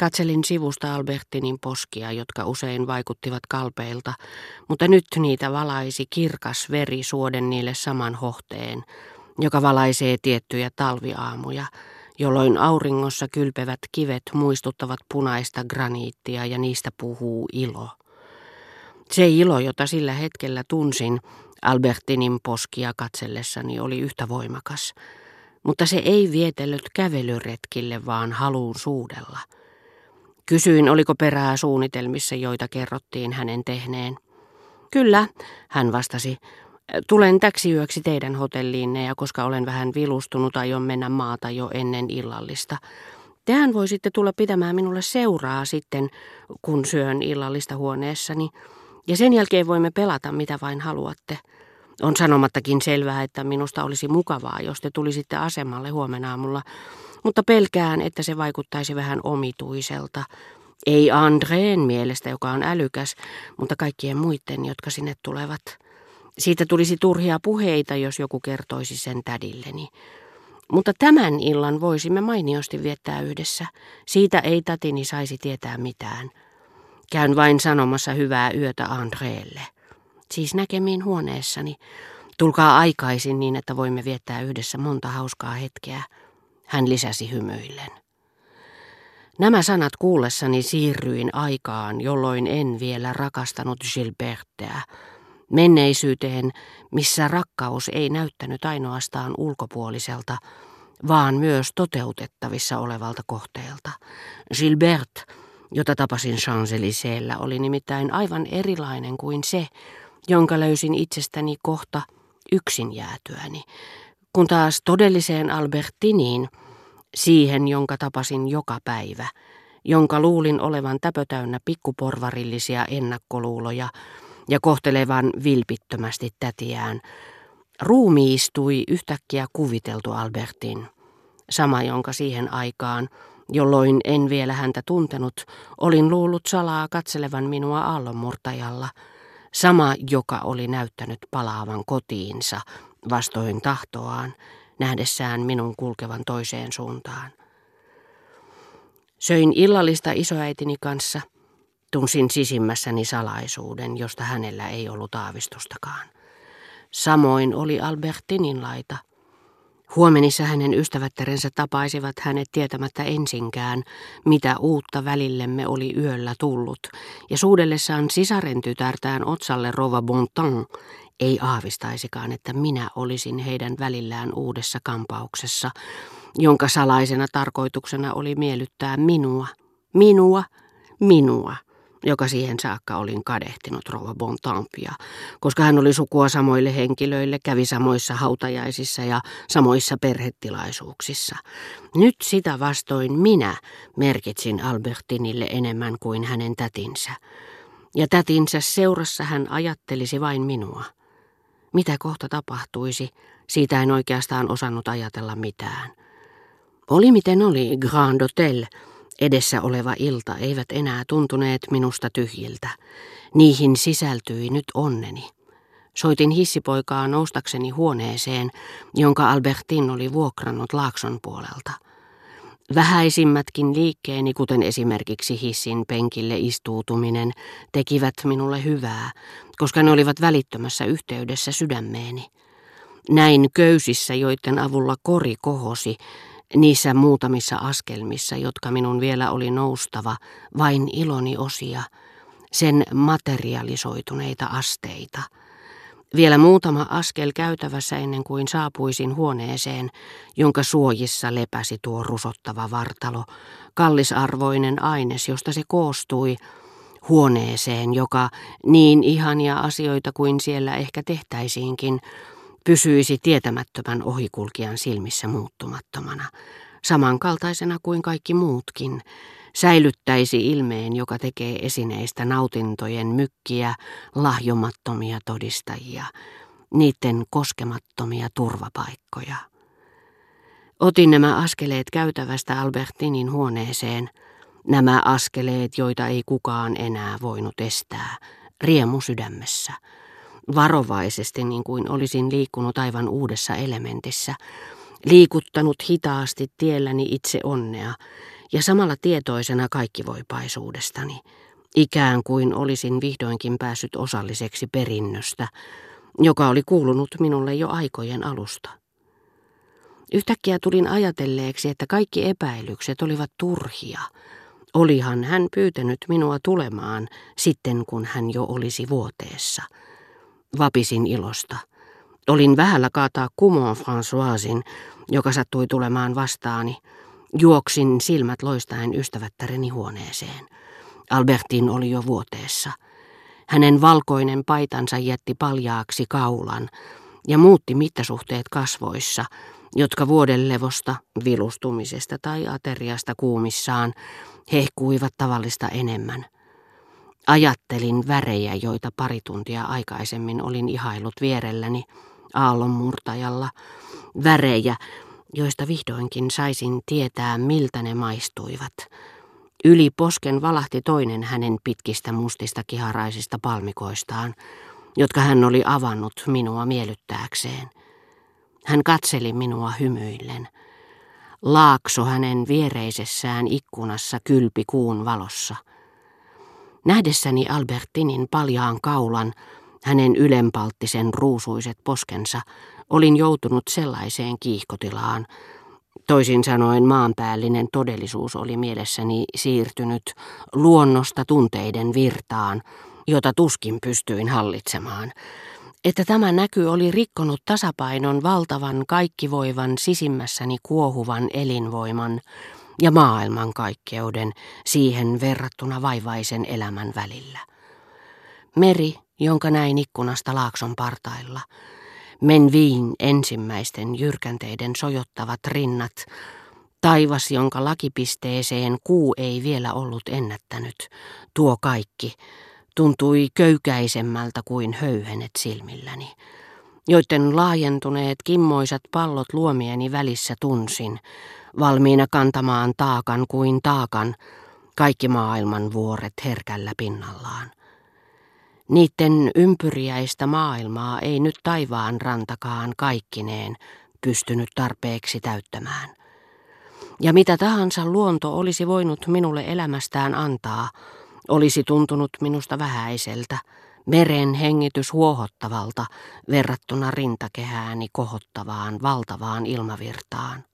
Katselin sivusta Albertinin poskia, jotka usein vaikuttivat kalpeilta, mutta nyt niitä valaisi kirkas veri suoden niille saman hohteen, joka valaisee tiettyjä talviaamuja, jolloin auringossa kylpevät kivet muistuttavat punaista graniittia ja niistä puhuu ilo. Se ilo, jota sillä hetkellä tunsin Albertinin poskia katsellessani, oli yhtä voimakas, mutta se ei vietellyt kävelyretkille, vaan haluun suudella. Kysyin, oliko perää suunnitelmissa, joita kerrottiin hänen tehneen. Kyllä, hän vastasi. Tulen täksi yöksi teidän hotelliinne ja koska olen vähän vilustunut, aion mennä maata jo ennen illallista. Tehän voisitte tulla pitämään minulle seuraa sitten, kun syön illallista huoneessani. Ja sen jälkeen voimme pelata mitä vain haluatte. On sanomattakin selvää, että minusta olisi mukavaa, jos te tulisitte asemalle huomenna aamulla, mutta pelkään, että se vaikuttaisi vähän omituiselta. Ei Andreen mielestä, joka on älykäs, mutta kaikkien muiden, jotka sinne tulevat. Siitä tulisi turhia puheita, jos joku kertoisi sen tädilleni. Mutta tämän illan voisimme mainiosti viettää yhdessä. Siitä ei tatini saisi tietää mitään. Käyn vain sanomassa hyvää yötä Andreelle. Siis näkemiin huoneessani. Tulkaa aikaisin niin, että voimme viettää yhdessä monta hauskaa hetkeä. Hän lisäsi hymyillen. Nämä sanat kuullessani siirryin aikaan, jolloin en vielä rakastanut Gilbertteä, menneisyyteen, missä rakkaus ei näyttänyt ainoastaan ulkopuoliselta, vaan myös toteutettavissa olevalta kohteelta. Gilbert, jota tapasin champs oli nimittäin aivan erilainen kuin se, jonka löysin itsestäni kohta yksin jäätyäni, kun taas todelliseen Albertiniin, siihen jonka tapasin joka päivä, jonka luulin olevan täpötäynnä pikkuporvarillisia ennakkoluuloja ja kohtelevan vilpittömästi tätiään, ruumiistui yhtäkkiä kuviteltu Albertin, sama jonka siihen aikaan, jolloin en vielä häntä tuntenut, olin luullut salaa katselevan minua aallonmurtajalla, sama joka oli näyttänyt palaavan kotiinsa vastoin tahtoaan, nähdessään minun kulkevan toiseen suuntaan. Söin illallista isoäitini kanssa. Tunsin sisimmässäni salaisuuden, josta hänellä ei ollut aavistustakaan. Samoin oli Albertinin laita. Huomenissa hänen ystävättärensä tapaisivat hänet tietämättä ensinkään, mitä uutta välillemme oli yöllä tullut, ja suudellessaan sisaren tytärtään otsalle Rova Bonton ei aavistaisikaan, että minä olisin heidän välillään uudessa kampauksessa, jonka salaisena tarkoituksena oli miellyttää minua, minua, minua, joka siihen saakka olin kadehtinut rouva Bontampia, koska hän oli sukua samoille henkilöille, kävi samoissa hautajaisissa ja samoissa perhetilaisuuksissa. Nyt sitä vastoin minä merkitsin Albertinille enemmän kuin hänen tätinsä. Ja tätinsä seurassa hän ajattelisi vain minua. Mitä kohta tapahtuisi, siitä en oikeastaan osannut ajatella mitään. Oli miten oli Grand Hotel, edessä oleva ilta, eivät enää tuntuneet minusta tyhjiltä. Niihin sisältyi nyt onneni. Soitin hissipoikaa noustakseni huoneeseen, jonka Albertin oli vuokrannut Laakson puolelta. Vähäisimmätkin liikkeeni, kuten esimerkiksi hissin penkille istuutuminen, tekivät minulle hyvää, koska ne olivat välittömässä yhteydessä sydämeeni. Näin köysissä, joiden avulla kori kohosi, niissä muutamissa askelmissa, jotka minun vielä oli noustava, vain iloni osia, sen materialisoituneita asteita. Vielä muutama askel käytävässä ennen kuin saapuisin huoneeseen, jonka suojissa lepäsi tuo rusottava vartalo, kallisarvoinen aines, josta se koostui, huoneeseen, joka niin ihania asioita kuin siellä ehkä tehtäisiinkin, pysyisi tietämättömän ohikulkijan silmissä muuttumattomana, samankaltaisena kuin kaikki muutkin, säilyttäisi ilmeen, joka tekee esineistä nautintojen mykkiä, lahjomattomia todistajia, niiden koskemattomia turvapaikkoja. Otin nämä askeleet käytävästä Albertinin huoneeseen, nämä askeleet, joita ei kukaan enää voinut estää, riemu sydämessä – varovaisesti niin kuin olisin liikkunut aivan uudessa elementissä, liikuttanut hitaasti tielläni itse onnea, ja samalla tietoisena kaikkivoipaisuudestani, ikään kuin olisin vihdoinkin päässyt osalliseksi perinnöstä, joka oli kuulunut minulle jo aikojen alusta. Yhtäkkiä tulin ajatelleeksi, että kaikki epäilykset olivat turhia. Olihan hän pyytänyt minua tulemaan sitten, kun hän jo olisi vuoteessa. Vapisin ilosta. Olin vähällä kaataa kumoon Françoisin, joka sattui tulemaan vastaani. Juoksin silmät loistaen ystävättäreni huoneeseen. Albertin oli jo vuoteessa. Hänen valkoinen paitansa jätti paljaaksi kaulan ja muutti mittasuhteet kasvoissa, jotka vuoden levosta, vilustumisesta tai ateriasta kuumissaan hehkuivat tavallista enemmän. Ajattelin värejä, joita pari tuntia aikaisemmin olin ihailut vierelläni aallonmurtajalla, värejä, joista vihdoinkin saisin tietää, miltä ne maistuivat. Yli posken valahti toinen hänen pitkistä mustista kiharaisista palmikoistaan, jotka hän oli avannut minua miellyttääkseen. Hän katseli minua hymyillen. Laakso hänen viereisessään ikkunassa kylpi kuun valossa. Nähdessäni Albertinin paljaan kaulan, hänen ylenpalttisen ruusuiset poskensa, olin joutunut sellaiseen kiihkotilaan. Toisin sanoen maanpäällinen todellisuus oli mielessäni siirtynyt luonnosta tunteiden virtaan, jota tuskin pystyin hallitsemaan että tämä näky oli rikkonut tasapainon valtavan kaikkivoivan sisimmässäni kuohuvan elinvoiman ja maailmankaikkeuden siihen verrattuna vaivaisen elämän välillä. Meri, jonka näin ikkunasta laakson partailla, Menviin ensimmäisten jyrkänteiden sojottavat rinnat, taivas, jonka lakipisteeseen kuu ei vielä ollut ennättänyt, tuo kaikki, tuntui köykäisemmältä kuin höyhenet silmilläni, joiden laajentuneet kimmoisat pallot luomieni välissä tunsin, valmiina kantamaan taakan kuin taakan, kaikki maailman vuoret herkällä pinnallaan. Niiden ympyriäistä maailmaa ei nyt taivaan rantakaan kaikkineen pystynyt tarpeeksi täyttämään. Ja mitä tahansa luonto olisi voinut minulle elämästään antaa, olisi tuntunut minusta vähäiseltä, meren hengitys huohottavalta verrattuna rintakehääni kohottavaan valtavaan ilmavirtaan.